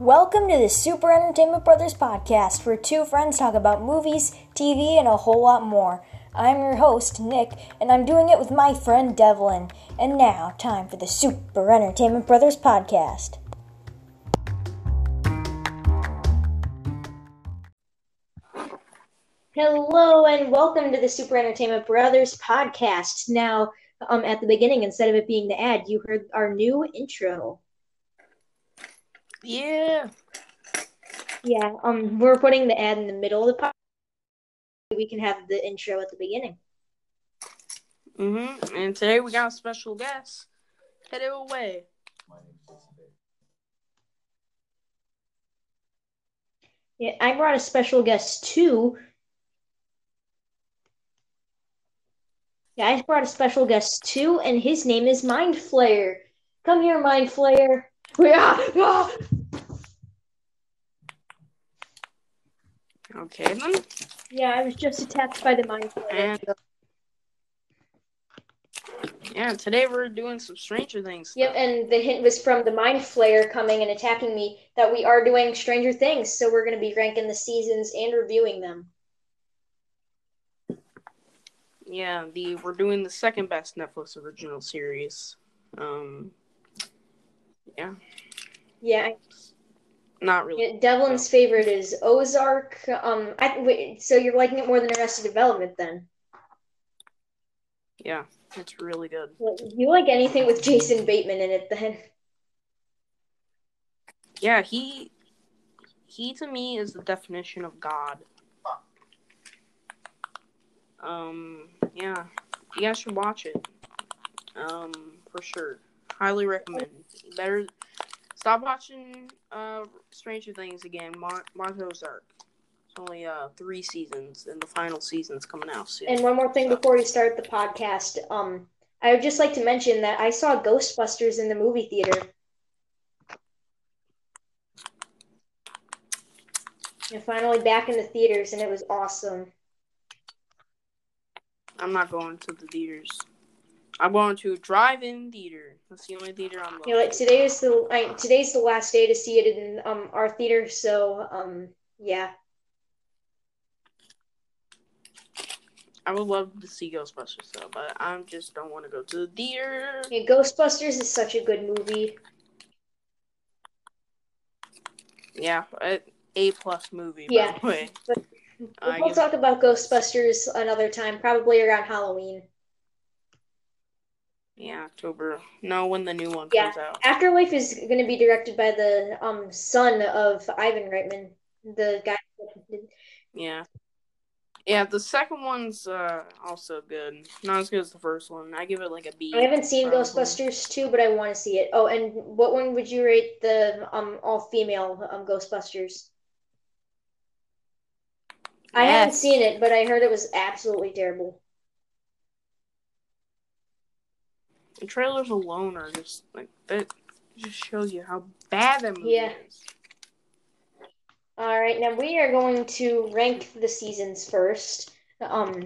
Welcome to the Super Entertainment Brothers podcast, where two friends talk about movies, TV, and a whole lot more. I'm your host, Nick, and I'm doing it with my friend Devlin. And now, time for the Super Entertainment Brothers podcast. Hello, and welcome to the Super Entertainment Brothers podcast. Now, um, at the beginning, instead of it being the ad, you heard our new intro. Yeah. Yeah, um, we're putting the ad in the middle of the podcast. We can have the intro at the beginning. Mm-hmm. And today we got a special guest. Head it away. Yeah, I brought a special guest too. Yeah, I brought a special guest too, and his name is Mind Flayer. Come here, Mind Flayer. Yeah, Okay then. Yeah, I was just attacked by the Mind. And uh, yeah, today we're doing some Stranger Things. Yep, and the hint was from the Mind Flayer coming and attacking me that we are doing Stranger Things, so we're going to be ranking the seasons and reviewing them. Yeah, the we're doing the second best Netflix original series. Um. Yeah, Yeah, not really. Yeah, Devlin's favorite is Ozark. Um, I, wait, so you're liking it more than Arrested Development then? Yeah, it's really good. Well, you like anything with Jason Bateman in it then? Yeah, he he to me is the definition of God. Um, yeah, you guys should watch it. Um, for sure, highly recommend. Better stop watching uh Stranger Things again. Watch watch Ozark. It's only uh three seasons, and the final season's coming out soon. And one more thing So- before we start the podcast, um, I would just like to mention that I saw Ghostbusters in the movie theater. And finally back in the theaters, and it was awesome. I'm not going to the theaters. I'm going to drive-in theater. That's the only theater I'm. You know, like today is the I, today's the last day to see it in um our theater, so um yeah. I would love to see Ghostbusters though, but I just don't want to go to the theater. yeah. Ghostbusters is such a good movie. Yeah, a, a plus movie. Yeah. By the way. But we'll talk about Ghostbusters another time, probably around Halloween. Yeah, October. No, when the new one Yeah. comes out. Afterlife is going to be directed by the um son of Ivan Reitman, the guy. Yeah. Yeah, the second one's uh also good. Not as good as the first one. I give it like a B. I haven't seen probably. Ghostbusters 2, but I want to see it. Oh, and what one would you rate the um all female um Ghostbusters? I haven't seen it, but I heard it was absolutely terrible. The trailers alone are just like that. Just shows you how bad that movie Yeah. is. All right, now we are going to rank the seasons first. Um,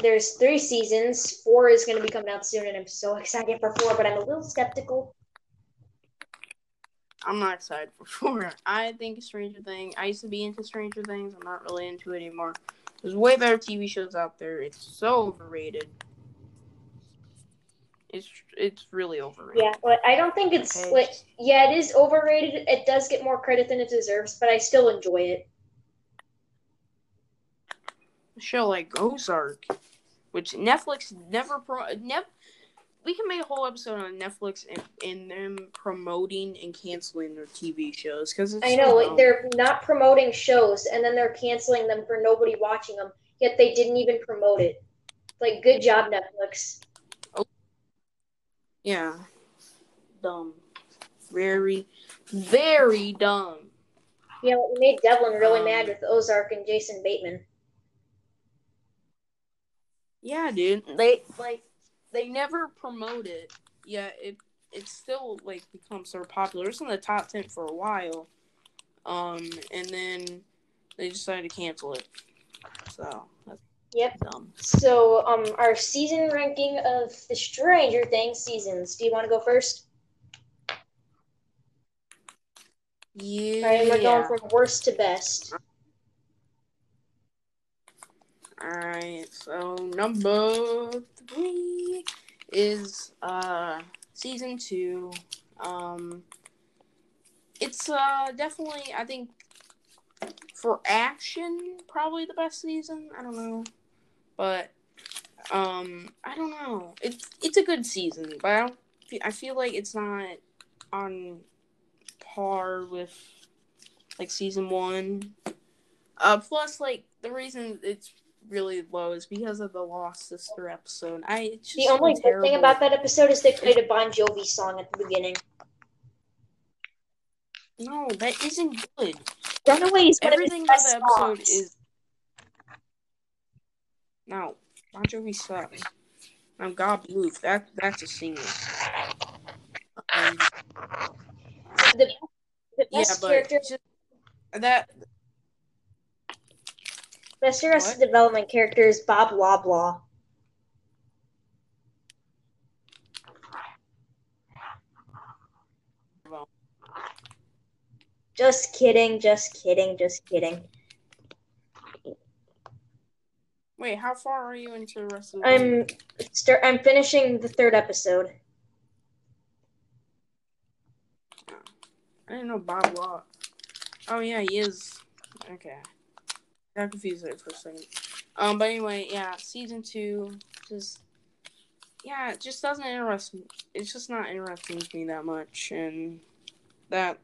there's three seasons. Four is going to be coming out soon, and I'm so excited for four, but I'm a little skeptical. I'm not excited for four. I think Stranger Things. I used to be into Stranger Things. I'm not really into it anymore. There's way better TV shows out there. It's so overrated. It's it's really overrated. Yeah, but I don't think it's Okay. like yeah, it is overrated. It does get more credit than it deserves, but I still enjoy it. A show like Ozark, which Netflix never pro. Nev- we can make a whole episode on Netflix and, and them promoting and canceling their TV shows because I know, like they're not promoting shows and then they're canceling them for nobody watching them. Yet they didn't even promote it. Like, good job, Netflix. Yeah, dumb, very, very dumb. You know, it made Devlin really Um, mad with Ozark and Jason Bateman. Yeah, dude. They like they never promote it. Yeah, it it still like become so popular. It's in the top ten for a while. Um, and then they decided to cancel it. So that's Yep. dumb. So, um, our season ranking of the Stranger Things seasons. Do you want to go first? Yeah. All right, we're going from worst to best. Alright, so number three is uh season two. Um it's uh definitely I think for action probably the best season. I don't know. But um I don't know. It's it's a good season, but I don't I feel like it's not on par with like season one. Uh plus like the reason it's really low is because of the Lost Sister episode. I it's just The only good thing about that episode is they played a Bon Jovi song at the beginning. No, that isn't good. Runaway is one Everything about the best episode songs. is no. Bon Jovi sucks. Um, God Blue. That that's a singer. Um, the, the best but character, that best Arrested What? Development character is Bob Loblaw. well, Just kidding, just kidding, just kidding. Wait. How far are you into the rest of the? I'm start. I'm finishing the third episode. I didn't know Bob Law. Oh yeah, he is. Okay, got confused there for a second. Um, but anyway, yeah, season two just yeah, it just doesn't interest me. It's just not interesting to me that much, and that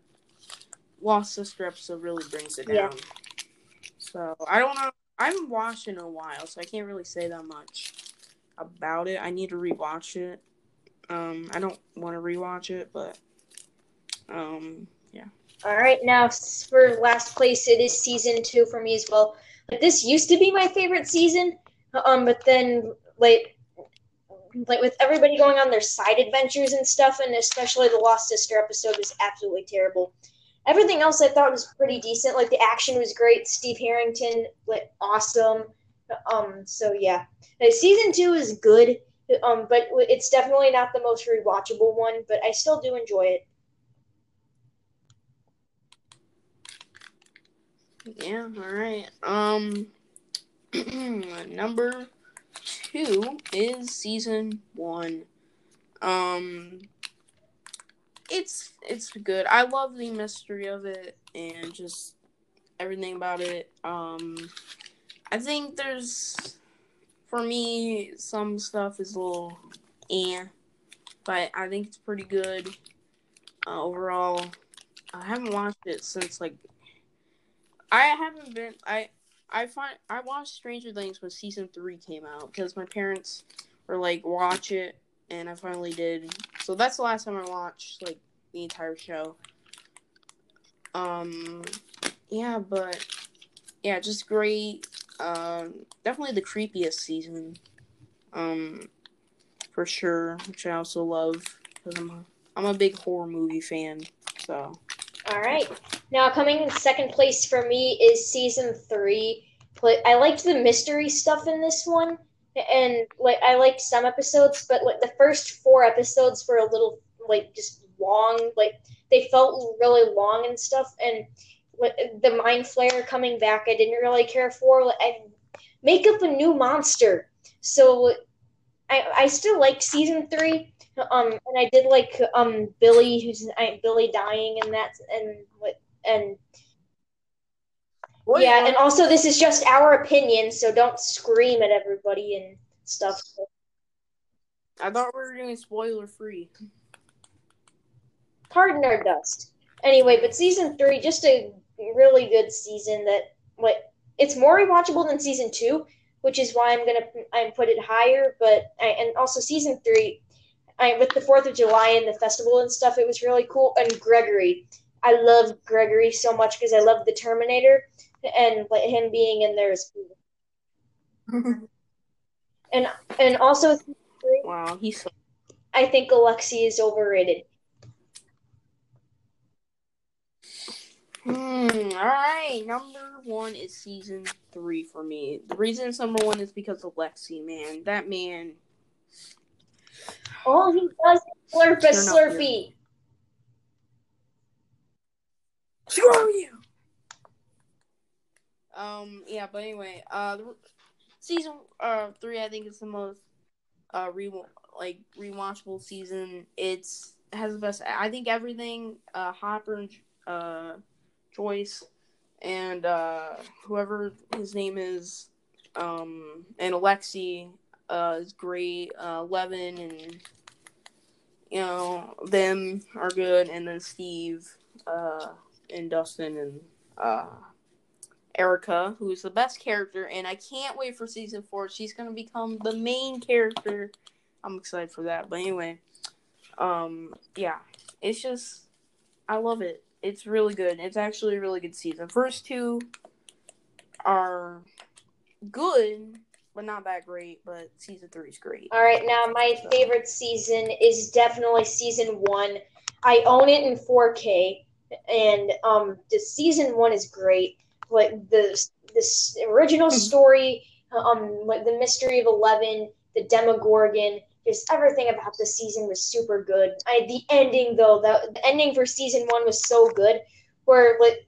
Lost Sister episode really brings it down. Yeah. down. So I don't know. I haven't watched in a while, so I can't really say that much about it. I need to rewatch it. Um, I don't want to rewatch it, but um, yeah. All right, now for last place, it is season two for me as well. Like, this used to be my favorite season, um, but then like, like with everybody going on their side adventures and stuff, and especially the Lost Sister episode was absolutely terrible. Everything else I thought was pretty decent. Like the action was great. Steve Harrington, like awesome. Um, so yeah, Uh, season two is good. Um, but it's definitely not the most rewatchable one. But I still do enjoy it. Yeah, all right. Um, number two is season one. Um, it's it's good. I love the mystery of it and just everything about it. Um, I think there's for me some stuff is a little eh, but I think it's pretty good uh, overall. I haven't watched it since like I haven't been. I I find I watched Stranger Things when season three came out because my parents were like, "Watch it," and I finally did. So that's the last time I watched like the entire show. Um, yeah, but yeah, just great. Um, definitely the creepiest season. Um, for sure, which I also love because I'm a I'm a big horror movie fan. So All right. Now coming in second place for me is season three. I liked the mystery stuff in this one, and like I liked some episodes, but like the first four episodes were a little like just long. Like they felt really long and stuff, and like, the mind flayer coming back, I didn't really care for. Like, I make up a new monster, so I I still liked season three. Um, and I did like um Billy, who's I, Billy dying, and that's and what yeah, and also this is just our opinion, so don't scream at everybody and stuff. I thought we were doing spoiler free. Pardon our dust. Anyway, but season three, just a really good season that what it's more rewatchable than season two, which is why I'm gonna I'm put it higher. But I, and also season three, I with the Fourth of July and the festival and stuff, it was really cool. And Gregory, I love Gregory so much because I love the Terminator and like him being in there is cool. And and also wow, he's so I think Alexei is overrated. Hmm. All right. Number one is season three for me. The reason it's number one is because of Lexi. Man, that man. All he does is slurp a Turn up your- slurpee. Screw you. Um. Yeah. But anyway. Uh. Season uh three. I think is the most uh re like rewatchable season. It's has the best. I think everything. Uh. Hopper and uh. Joyce and uh whoever his name is. Um. And Alexei, Uh. Is great. Uh. Levin and you know, them are good, and then Steve, uh, and Dustin and uh, Erica, who's the best character, and I can't wait for season four. She's gonna become the main character. I'm excited for that. But anyway, um, yeah, it's just I love it. It's really good. It's actually a really good season. First two are good, but not that great. But season three is great. All right, now my So- favorite season is definitely season one. I own it in 4K, and um, the season one is great. Like the this original Mhm. story, um, like the mystery of Eleven, the Demogorgon, just everything about the season was super good. I the ending though, the, the ending for season one was so good, where like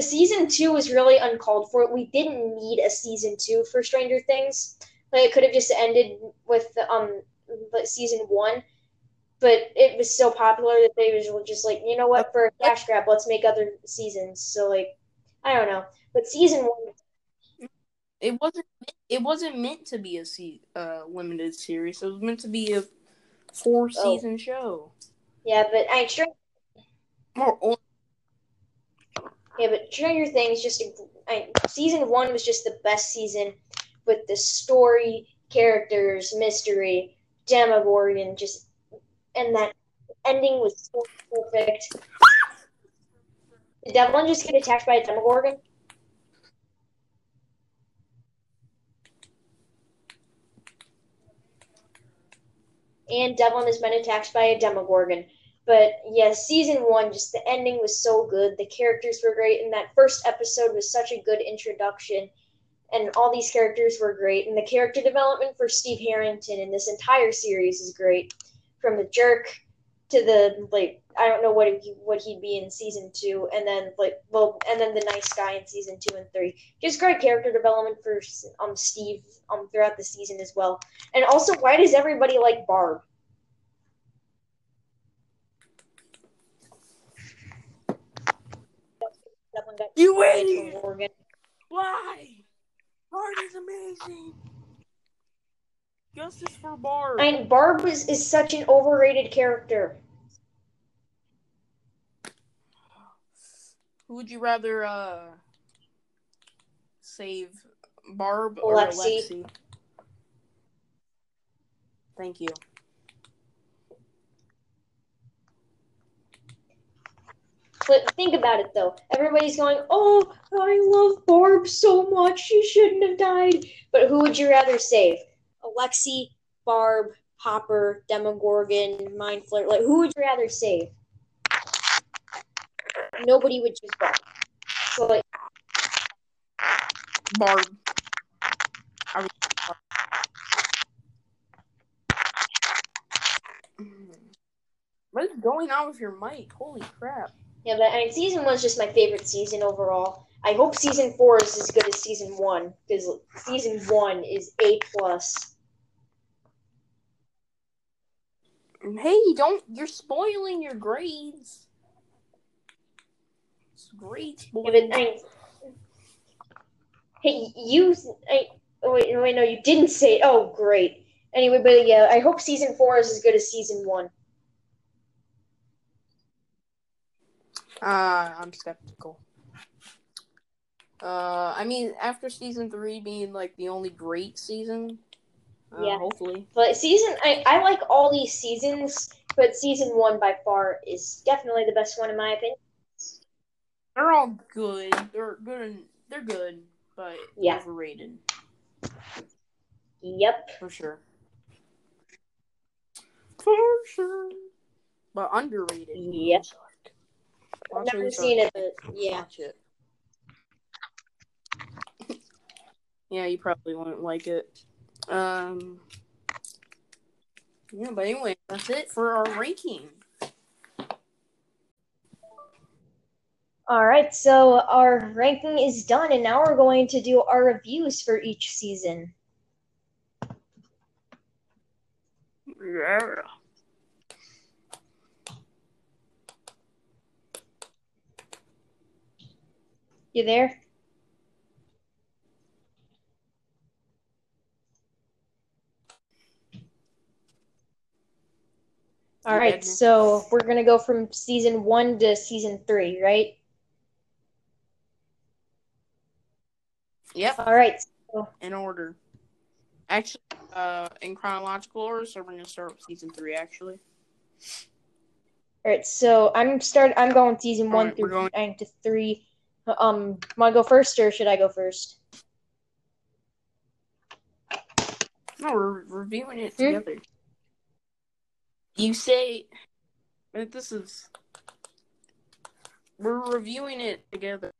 season two was really uncalled for. We didn't need a season two for Stranger Things. Like it could have just ended with um like season one, but it was so popular that they was just like, you know what, for a cash grab, let's make other seasons. So like, I don't know, but season one, It wasn't. It wasn't meant to be a se- uh, limited series. It was meant to be a four season show. yeah, but I Or, or yeah, but Stranger Things just I, season one was just the best season with the story, characters, mystery, Demogorgon, just and that ending was so perfect. Did Devlin just get attacked by a Demogorgon? And Devlin has been attacked by a Demogorgon. But yeah, season one, just the ending was so good. The characters were great, and that first episode was such a good introduction. And all these characters were great, and the character development for Steve Harrington in this entire series is great. From the jerk to the like, I don't know what he, what he'd be in season two, and then like, well, and then the nice guy in season two and three. Just great character development for um Steve um throughout the season as well. And also, why does everybody like Barb? You! Demogorgon. Why? Barb is amazing. Justice for. I mean, Barb is, is such an overrated character. Who would you rather uh save, Barb or Alexei. Alexei? Thank you. But think about it though. Everybody's going, "Oh, I love Barb so much. She shouldn't have died." But who would you rather save? Alexei, Barb, Hopper, Demogorgon, Mind Flayer. Like, who would you rather save? Nobody would choose Barb. So, like, Barb. I mm. What is going on with your mic? Holy crap. yeah, but I mean, season one's just my favorite season overall. I hope season four is as good as season one because season one is a plus. Hey, don't you're spoiling your grades. It's great. Yeah, I, hey, you. I, oh wait, wait, no, you didn't say. Oh, great. Anyway, but yeah, I hope season four is as good as season one. Uh, I'm skeptical. Uh, I mean, after season three being like the only great season, uh, Yeah. hopefully. But season, I, I like all these seasons, but season one by far is definitely the best one in my opinion. They're all good. They're good. and- They're good, but Yeah. overrated Yep. for sure. For sure. But underrated. Yep. Ozark. I've never seen it, but yeah. Watch it. yeah, you probably won't like it. Um. Yeah, but anyway, that's it for our ranking. All right, so our ranking is done, and now we're going to do our reviews for each season. Yeah. You there? All right, so we're gonna go from season one to season three, right? Yep. All right, so In order. Actually, uh, in chronological order, so we're gonna start with season three. Actually. all right, so I'm start. I'm going season All one right, through going- nine to three. Um, want to go first, or should I go first? No, we're reviewing it Hmm? You say, but this is. We're reviewing it together.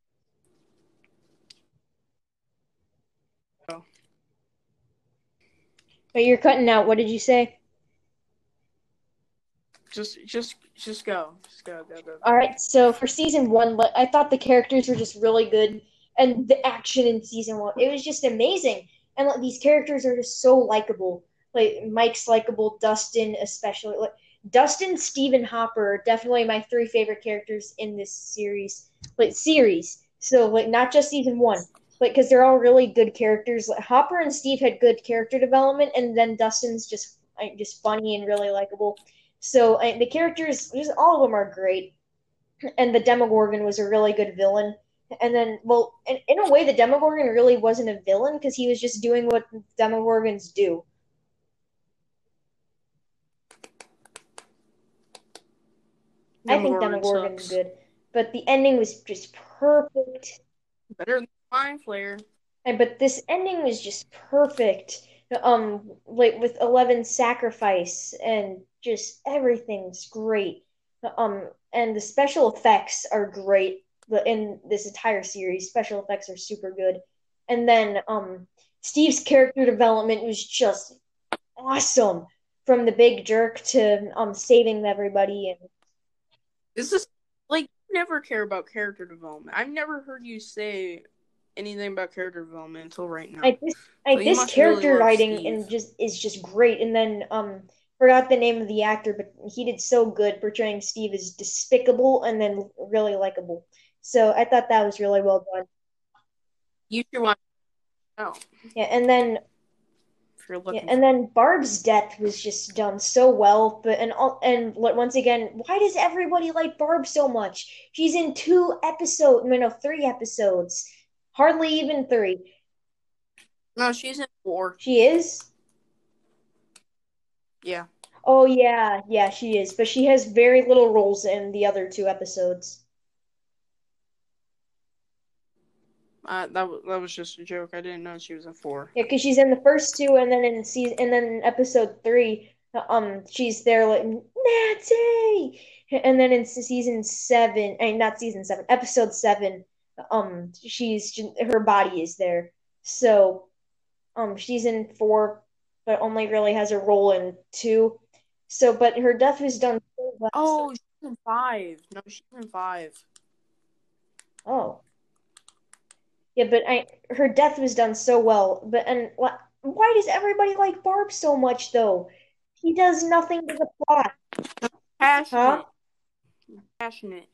Oh. But you're cutting out. What did you say? Just, just, just go. Just go, go, go. All right, so for season one, but I thought the characters were just really good, and the action in season one, it was just amazing. And like, these characters are just so likable. Like Mike's likable, Dustin especially. Like Dustin, Stephen Hopper, definitely my three favorite characters in this series. Like series, so like not just season one, like because they're all really good characters. Like, Hopper and Steve had good character development, and then Dustin's just like, just funny and really likable. So the characters, just all of them are great, and the Demogorgon was a really good villain. And then, well, in, in a way, the Demogorgon really wasn't a villain because he was just doing what Demogorgons do. I think Demogorgon Demogorgon's sucks. good, but the ending was just perfect. Better than Mind Flayer. And but this ending was just perfect. Um, like with Eleven's sacrifice and just everything's great. Um, and the special effects are great. The- In this entire series, special effects are super good. And then um, Steve's character development was just awesome. From the big jerk to um saving everybody and This is like you never care about character development. I've never heard you say anything about character development until right now. I this, So this character really writing and just is just great. And then um forgot the name of the actor, but he did so good portraying Steve as despicable and then really likable. So I thought that was really well done. you should watch. Oh, Yeah, and then if you're yeah, and then Barb's death was just done so well. But and all and once again, why does everybody like Barb so much? She's in two episodes, no, no, three episodes, hardly even three. no, she's in four. She is. Yeah. Oh yeah, yeah, she is, but she has very little roles in the other two episodes. Uh, that was that was just a joke. I didn't know she was in four. Yeah, because she's in the first two, and then in season, and then in episode three, um, she's there like Nancy, and then in season seven, I mean, not season seven, episode seven, um, she's her body is there, so, um, she's in four, but only really has a role in two. So, but her death was done so well. Oh, she's in five. No, she's in five. Oh. Yeah, but I her death was done so well. But and wh- why does everybody like Barb so much though? He does nothing to the plot. Passionate. Huh? Passionate.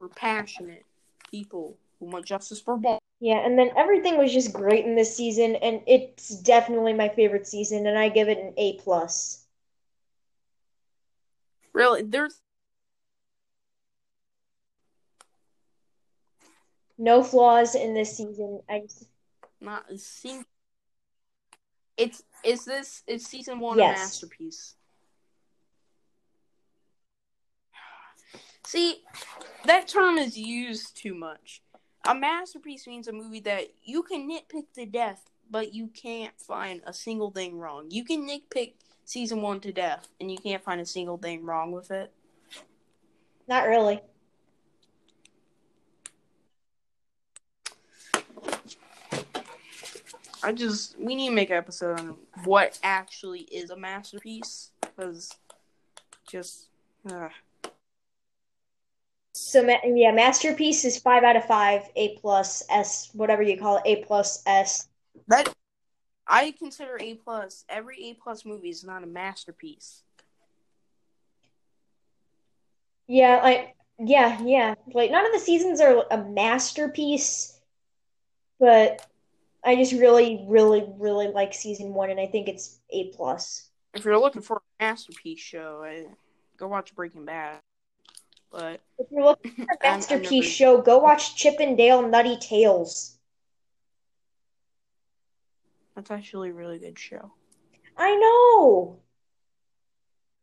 We're passionate people who want justice for Barb. Yeah, and then everything was just great in this season, and it's definitely my favorite season, and I give it an A plus. Really, there's No flaws in this season. I just, not it seems. It's is this is season one Yes. a masterpiece? See, that term is used too much. A masterpiece means a movie that you can nitpick to death, but you can't find a single thing wrong. You can nitpick season one to death, and you can't find a single thing wrong with it. not really. I just we need to make an episode on what actually is a masterpiece because just uh, So yeah, masterpiece is five out of five, A plus S, whatever you call it, A plus S. That I consider A plus. Every A plus movie is not a masterpiece. Yeah, like yeah, yeah. Like none of the seasons are a masterpiece, but I just really, really, really like season one, and I think it's A plus. If you're looking for a masterpiece show, I, go watch Breaking Bad. But If you're looking for a masterpiece never- show, go watch Chip and Dale Nutty Tales. that's actually a really good show. I know,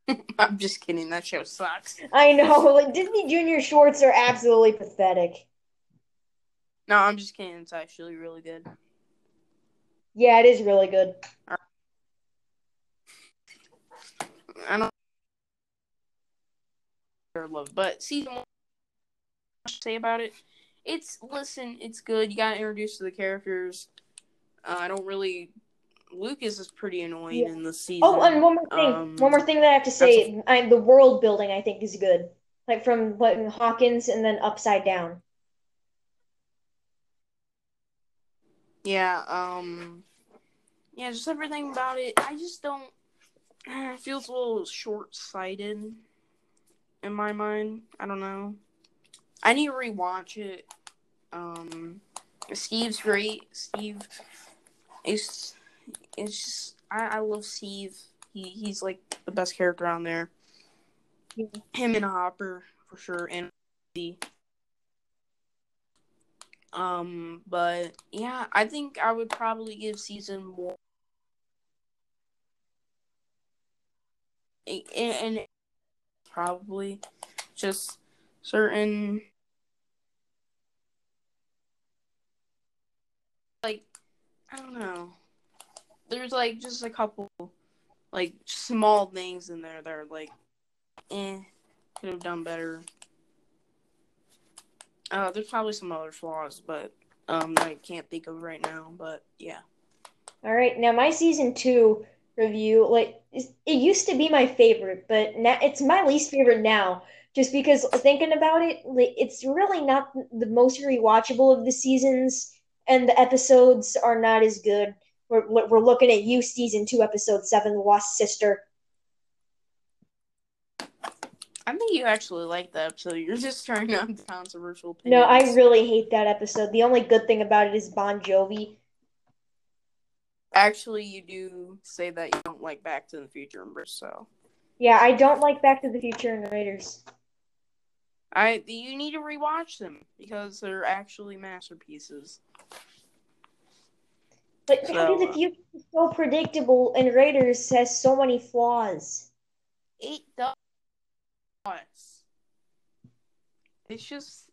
I'm just kidding. That show sucks. I know. Like Disney Junior shorts are absolutely pathetic. No, I'm just kidding. It's actually really good. Yeah, it is really good. I don't love, but season one. say about it. It's listen, it's good. You got introduced to the characters. Uh, I don't really. Lucas is pretty annoying Yeah. in the season. Oh, and one more thing. Um, one more thing that I have to say. I, the world building I think is good. Like from what Hawkins and then Upside Down. Yeah, um yeah, just everything about it. I just don't it feels a little short sighted in my mind. I don't know. I need to rewatch it. Um Steve's great. Steve is it's just I, I love Steve. He he's like the best character on there. Yeah. Him and Hopper for sure and the um, but yeah, I think I would probably give season one. And, and probably just certain like I don't know. There's like just a couple like small things in there that are like eh could have done better. Uh, there's probably some other flaws, but um, I can't think of right now. But yeah, All right, now my season two review, like it used to be my favorite, but now it's my least favorite now. Just because thinking about it, it's really not the most rewatchable of the seasons, and the episodes are not as good. We're we're looking at you, season two, episode seven, Lost Sister. I think you actually like that episode. You're just trying to have controversial No. I really hate that episode. The only good thing about it is Bon Jovi. actually you do say that you don't like Back to the Future. So Yeah, I don't like Back to the Future and Raiders. I you need to rewatch them because they're actually masterpieces. But Back to the Future is so predictable, and Raiders has so many flaws. It does. It's just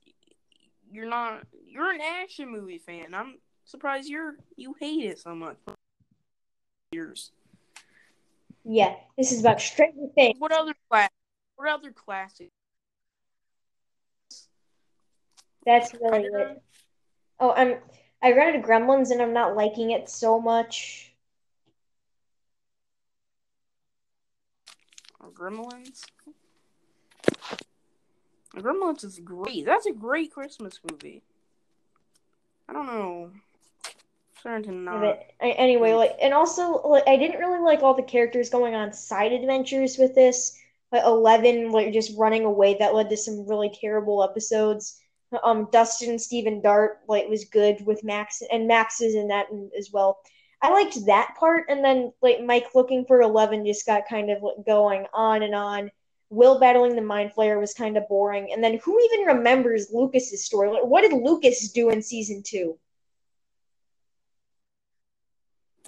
you're not. You're an action movie fan. I'm surprised you're you hate it so much. Years. Yeah, this is about Stranger Things. What other class? What other classic? That's really it. Oh, I'm. I rented Gremlins, and I'm not liking it so much. Gremlins? Gremlins is great. That's a great Christmas movie. I don't know. to not. But anyway, like, and also, like, I didn't really like all the characters going on side adventures with this. Like Eleven, like just running away, that led to some really terrible episodes. Um, Dustin, Stephen Dart, like was good with Max, and Max is in that as well. I liked that part, and then like Mike looking for Eleven just got kind of like, going on and on. Will battling the Mind Flayer was kind of boring, and then who even remembers Lucas's story? Like, what did Lucas do in season two?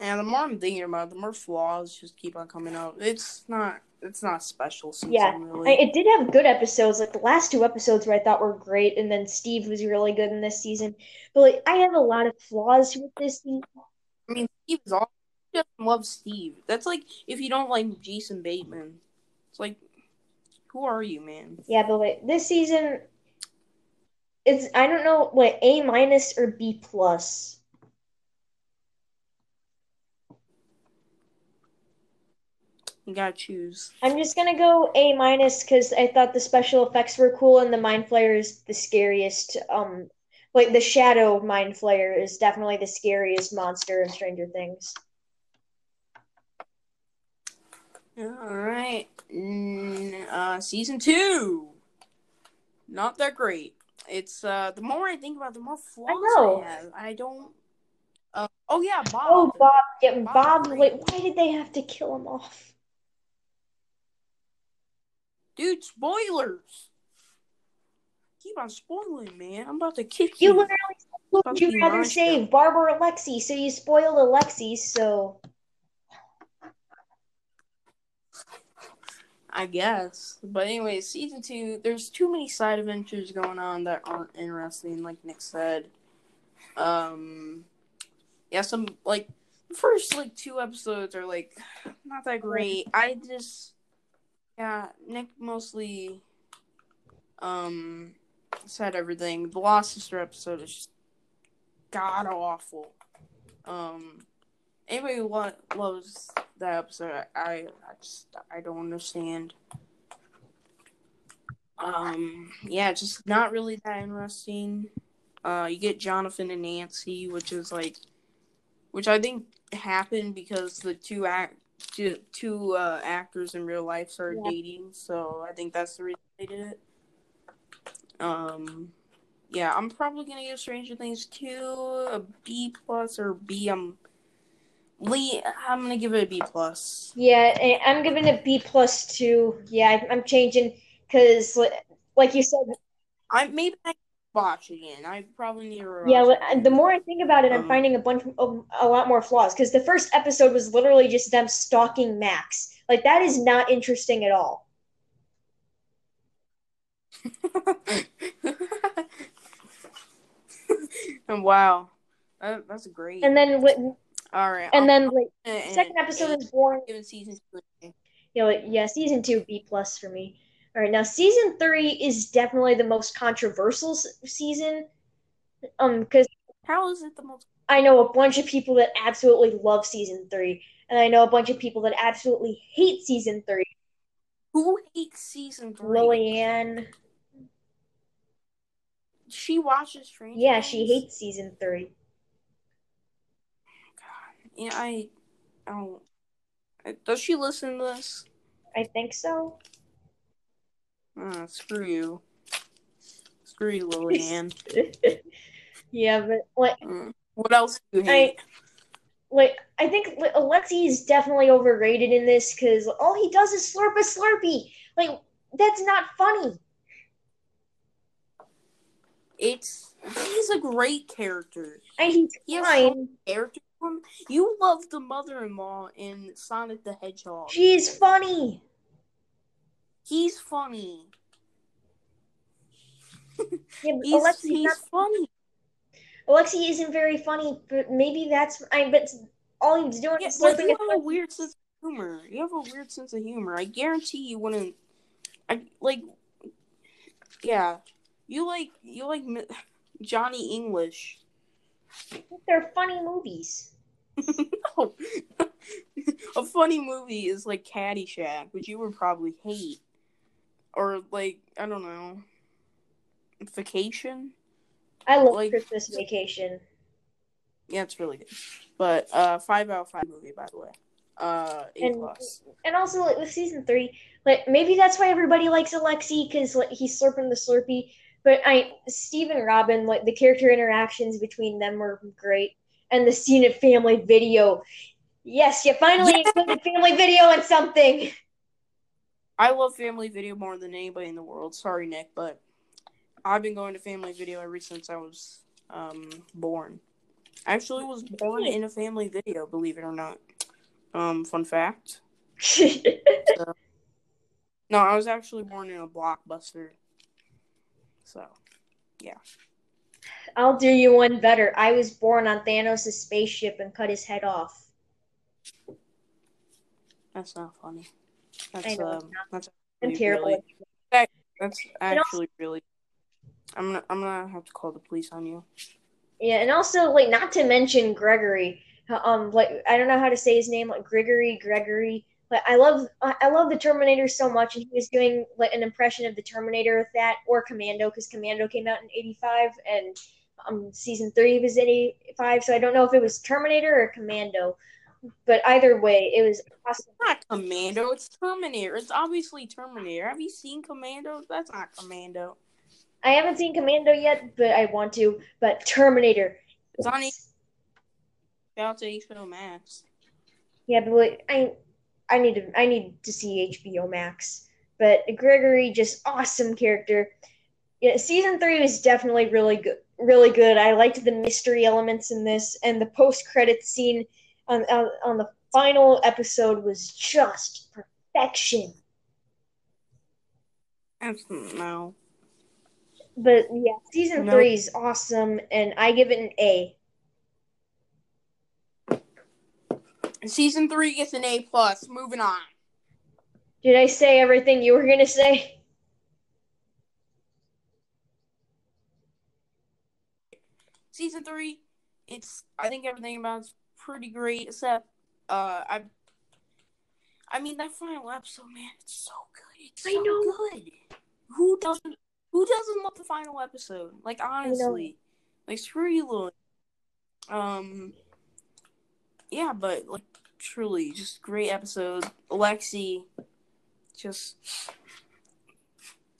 And the more I'm thinking about it, the more flaws just keep on coming out. It's not. It's not special season Yeah, really. It did have good episodes. Like the last two episodes, where I thought were great, and then Steve was really good in this season. But like, I have a lot of flaws with this season. I mean, Steve is all. Who doesn't love Steve? That's like if you don't like Jason Bateman. It's like, who are you, man? Yeah, but like this season, it's I don't know, what A minus or B plus. You gotta choose. I'm just gonna go A minus because I thought the special effects were cool and the mind flayer is the scariest. Um, like the shadow mind flayer is definitely the scariest monster in Stranger Things. All right. Mm, uh, season two. Not that great. It's uh, the more I think about, it, the more flaws I, know. I have. I don't. Uh, oh yeah, Bob. Oh Bob. Yeah, Bob. Bob wait, why did they have to kill him off? Dude, spoilers. Keep on spoiling, man. I'm about to kick you. You literally said you'd rather save Barbara Alexei, so you spoiled Alexei, so. I guess. But anyway, season two, there's too many side adventures going on that aren't interesting, like Nick said. Um yeah, some like first like two episodes are like not that great. I just yeah, Nick mostly um said everything. The Lost Sister episode is just god awful. Um anybody who lo- loves that episode, I, I just I don't understand. Um, yeah, just not really that interesting. Uh, you get Jonathan and Nancy, which is like, which I think happened because the two act two, two uh, actors in real life started yeah. dating, so I think that's the reason they did it. Um, yeah, I'm probably gonna give Stranger Things two a B plus or B. I'm Lee, I'm gonna give it a B plus. Yeah, I'm giving it B plus too. Yeah, I'm changing because, like you said, I maybe I watch it again. I probably need to. Yeah, the more I think about it, I'm um, finding a bunch of a lot more flaws. Because the first episode was literally just them stalking Max. Like that is not interesting at all. And wow, that, that's great. And then all right. And then like second episode is boring. Even season two. Know, like, yeah, season two B plus for me. All right, now season three is definitely the most controversial season. Um, because how is it the most? I know a bunch of people that absolutely love season three, and I know a bunch of people that absolutely hate season three. Who hates season three? Lillian. She watches Stranger. Yeah, she hates season three. Yeah, I, don't. does she listen to this? I think so. Uh, screw you. Screw you, Lillian. yeah, but like, mm. what else do you hate? I, like, I think Alexei is definitely overrated in this because all he does is slurp a Slurpee. Like, that's not funny. It's he's a great character. And he's he fine. Character you love the mother-in-law in Sonic the Hedgehog. She's funny. He's funny. Yeah, he's, he's not, funny. Alexei isn't very funny, but maybe that's I. But all he's doing yeah, is you have a weird sense of humor. You have a weird sense of humor. I guarantee you wouldn't. I like. Yeah, you like you like Johnny English. They're funny movies no. a funny movie is like Caddyshack, which you would probably hate. Or like, I don't know. Vacation? I love like, Christmas Vacation. Yeah, it's really good. But uh five out of five movie by the way. Uh A and, plus. And also like with season three, like maybe that's why everybody likes Alexei because like he's slurping the slurpee. But I Steve and Robin, like the character interactions between them were great and the scene at family video. Yes, you finally included family video in something. I love family video more than anybody in the world. Sorry, Nick, but I've been going to family video ever since I was um, born. I actually was born in a family video, believe it or not. Um, fun fact. so, no, I was actually born in a blockbuster. So, yeah. I'll do you one better. I was born on Thanos' spaceship and cut his head off. That's not funny. That's I know, um, that's really, terrible. Really, that, that's actually also, really. I'm gonna I'm gonna have to call the police on you. Yeah, and also like not to mention Gregory. Um, like I don't know how to say his name, like Gregory, Gregory. Like I love I I love the Terminator so much, and he was doing like an impression of the Terminator with that, or Commando, because Commando came out in '85, and um season three was in '85. So I don't know if it was Terminator or Commando, but either way, it was awesome. It's not Commando. It's Terminator. It's obviously Terminator. Have you seen Commando? That's not Commando. I haven't seen Commando yet, but I want to. But Terminator, It's on Shout to HBO Max. Yeah, but wait, I I need to I need to see HBO Max. But Grigori, just awesome character. Yeah, season three was definitely really good. Really good. I liked the mystery elements in this, and the post credit scene on, on on the final episode was just perfection. Absolutely no. But yeah, season No. three is awesome, and I give it an A. Season three gets an A plus. Moving on. Did I say everything you were gonna say? Season three, it's I think everything about it's pretty great except uh I I mean that final episode, man, it's so good. It's so I know. good. Who doesn't who doesn't love the final episode? Like honestly. Like screw you, Lily. Um Yeah, but like truly, just great episode. Alexei just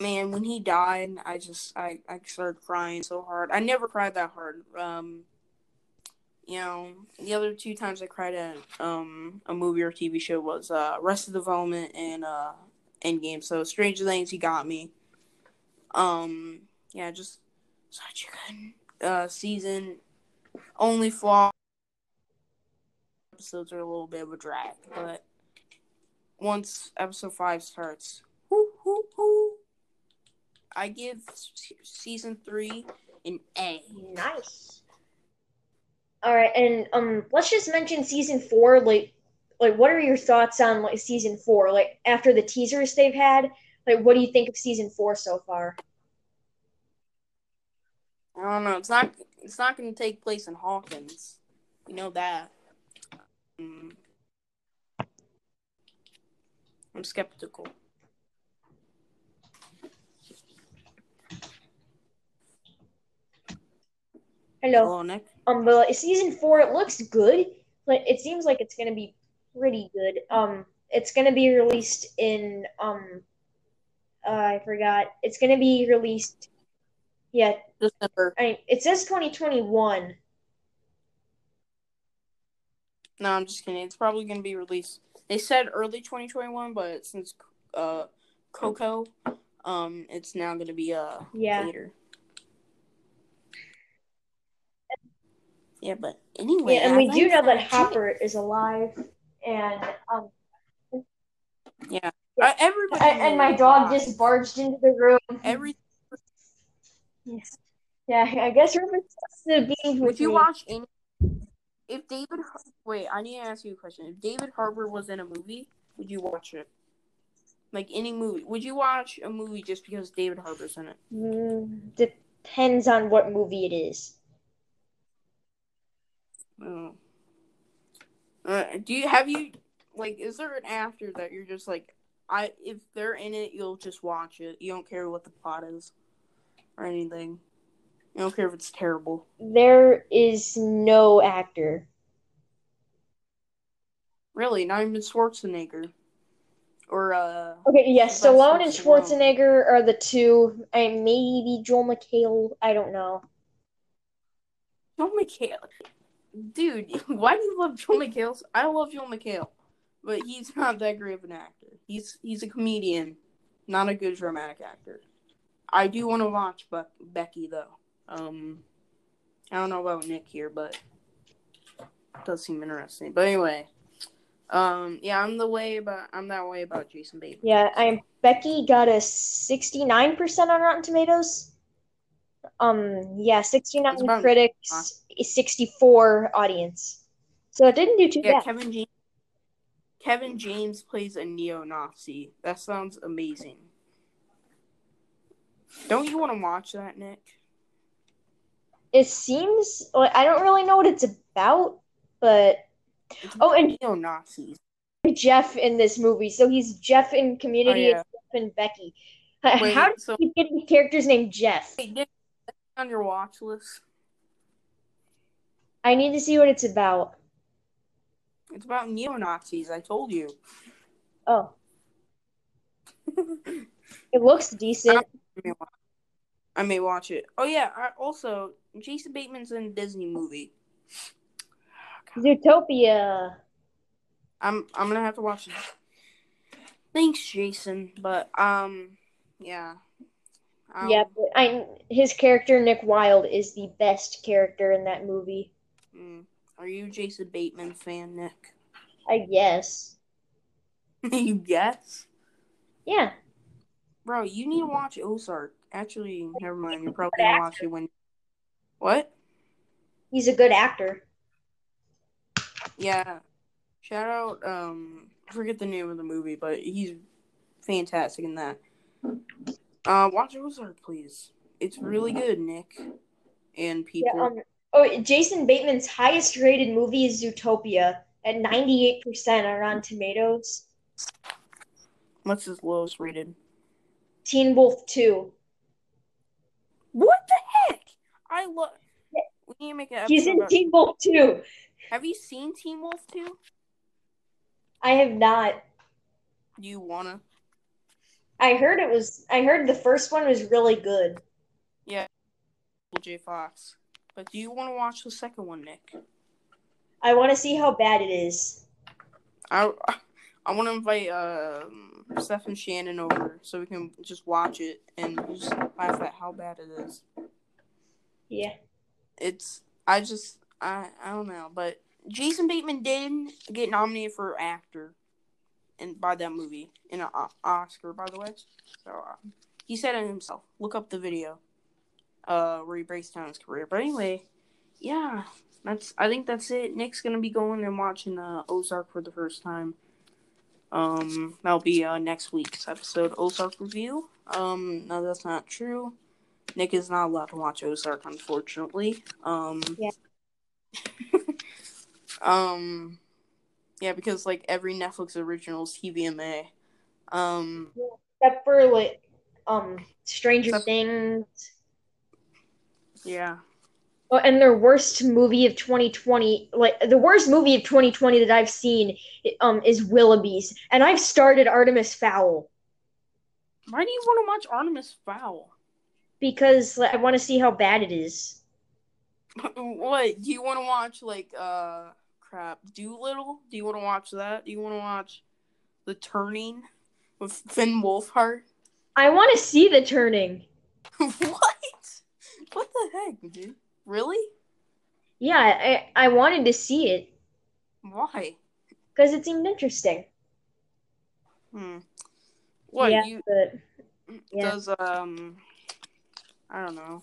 man, when he died, I just I, I started crying so hard. I never cried that hard. Um you know, the other two times I cried at um a movie or TV show was uh Arrested Development and uh Endgame. So Stranger Things he got me. Um yeah, just such a good uh season. Only flaw episodes are a little bit of a drag, but once episode five starts, I give season three an A. Nice. All right, and um, let's just mention season four. Like, like, what are your thoughts on like season four? Like, after the teasers they've had, like, what do you think of season four so far? I don't know. It's not. It's not going to take place in Hawkins. We know that. Um, I'm skeptical. Hello. Hello, Nick. Um, but season four, it looks good. But it seems like it's gonna be pretty good. Um, it's gonna be released in um, uh, I forgot. It's gonna be released. Yeah, December. I it says 2021. No, I'm just kidding. It's probably going to be released. They said early 2021, but since uh Coco, um, it's now going to be uh Yeah. later. Yeah, but anyway. Yeah, and we do know that that's it. Hopper is alive, and um, Yeah, Uh, everybody. and, and my dog just barged into the room. Every Yes. Yeah, I guess Rupert's being with would you me. watch any? If David, wait, I need to ask you a question. If David Harbour was in a movie, would you watch it? Like any movie, would you watch a movie just because David Harbour's in it? Mm, depends on what movie it is. Oh. Uh, do you have you like? Is there an after that you're just like, I if they're in it, you'll just watch it. You don't care what the plot is or anything. You don't care if it's terrible. There is no actor. Really, not even Schwarzenegger or uh. Okay, yes, Sylvester Stallone and. Schwarzenegger are the two, and maybe Joel McHale. I don't know. Joel McHale. Dude, why do you love Joel McHale? I love Joel McHale, but he's not that great of an actor. He's he's a comedian, not a good dramatic actor. I do want to watch Becky though. Um, I don't know about Nick here, but it does seem interesting. But anyway, um, yeah, I'm the way about I'm that way about Jason Bateman. Yeah, I'm Becky got a 69% on Rotten Tomatoes. Um, yeah, 69 It's about- critics, 64 audience. So it didn't do too Yeah, bad. Kevin James. Kevin James plays a neo-Nazi. That sounds amazing. Don't you want to watch that, Nick? It seems like I don't really know what it's about, but It's oh, and neo-Nazis. Jeff in this movie. So he's Jeff in Community Oh, yeah. and Jeff and Becky. Wait, How do so- you keep getting characters named Jeff? Nick, that's on your watch list. I need to see what it's about. It's about neo Nazis. I told you. Oh, it looks decent. I may watch, I may watch it. Oh yeah. I, also, Jason Bateman's in a Disney movie. Zootopia. I'm I'm gonna have to watch it. Thanks, Jason. But um, yeah. Um, yeah, but I his character Nick Wilde is the best character in that movie. mm. Are you a Jason Bateman fan, Nick? I guess. you guess, Yeah. bro. You need to watch Ozark. Actually, never mind. You're probably gonna watch it when. What? He's a good actor. Yeah. Shout out. Um, I forget the name of the movie, but he's fantastic in that. Uh, watch Ozark, please. It's really good, Nick. And people. Yeah, um, oh, Jason Bateman's highest rated movie is Zootopia at 98% on Rotten Tomatoes. What's his lowest rated? Teen Wolf 2. What the heck? I love. We need to make an episode. He's in about- Teen Wolf 2. Have you seen Teen Wolf 2? I have not. You wanna? I heard it was I heard the first one was really good. Yeah, J Fox. But do you want to watch the second one, Nick? I want to see how bad it is. I I want to invite um, Steph and Shannon over so we can just watch it and just laugh at how bad it is. Yeah. It's I just I I don't know, but Jason Bateman did get nominated for actor, and by that movie in an Oscar, by the way. So uh, he said it himself. Look up the video, uh, where he breaks down his career. But anyway, yeah, that's I think that's it. Nick's gonna be going and watching uh, Ozark for the first time. Um, that'll be uh, next week's episode Ozark review. Um, no, that's not true. Nick is not allowed to watch Ozark, unfortunately. Um, Yeah. um, yeah, because like every Netflix original is TVMA. Um, Except for like um Stranger Except- Things. yeah. Oh, and their worst movie of 2020, like the worst movie of 2020 that I've seen, um, is Willoughby's, and I've started Artemis Fowl Why do you want to watch Artemis Fowl? because like, I want to see how bad it is. what do you want to watch? Like, uh, crap, Dolittle? Do you want to watch that? Do you want to watch The Turning with Finn Wolfhard? I want to see the turning. what? What the heck, dude? Really? Yeah, I I wanted to see it Why? because it seemed interesting. Hmm. What yeah, you but yeah. does um I don't know.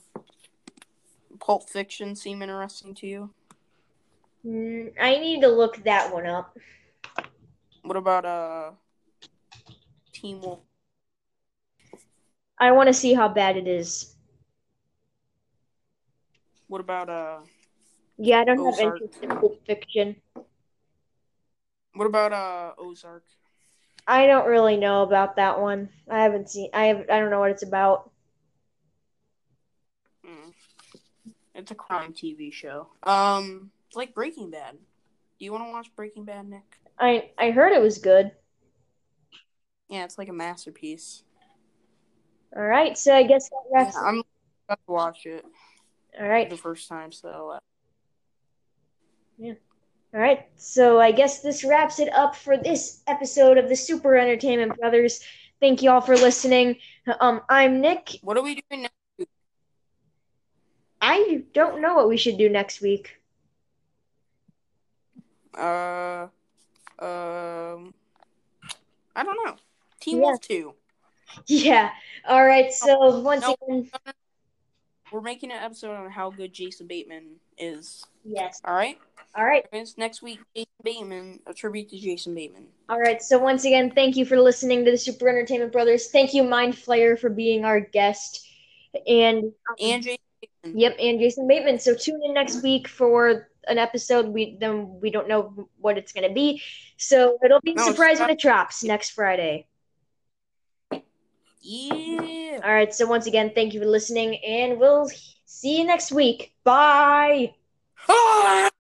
Pulp Fiction seem interesting to you? Mm, I need to look that one up. What about uh Teen Wolf? I want to see how bad it is. What about uh Yeah, I don't have Ozark. interest in Pulp Fiction. what about uh Ozark? I don't really know about that one. I haven't seen. I have. I don't know what it's about. Hmm. It's a crime TV show. Um, it's like Breaking Bad. Do you want to watch Breaking Bad, Nick? I I heard it was good. Yeah, it's like a masterpiece. All right, so I guess that Yeah, wraps. I'm about to watch it All right. the first time, so uh, all right. So I guess this wraps it up for this episode of the Super Entertainment Brothers. Thank you all for listening. Um, I'm Nick. what are we doing now? I don't know what we should do next week. Uh, um, I don't know. Teen Yeah. Wolf 2. Yeah. All right. So once No. again, We're making an episode on how good Jason Bateman is. yes. All right? All right. Next week, Jason Bateman, a tribute to Jason Bateman. All right. So once again, thank you for listening to the Super Entertainment Brothers. Thank you, Mind Flayer, for being our guest. And And Jason Bateman. Yep, and Jason Bateman. So tune in next week for an episode, we then we don't know what it's gonna be. So it'll be a No, surprise when it drops next Friday. Yeah. All right. So once again, thank you for listening, and we'll see you next week. Bye.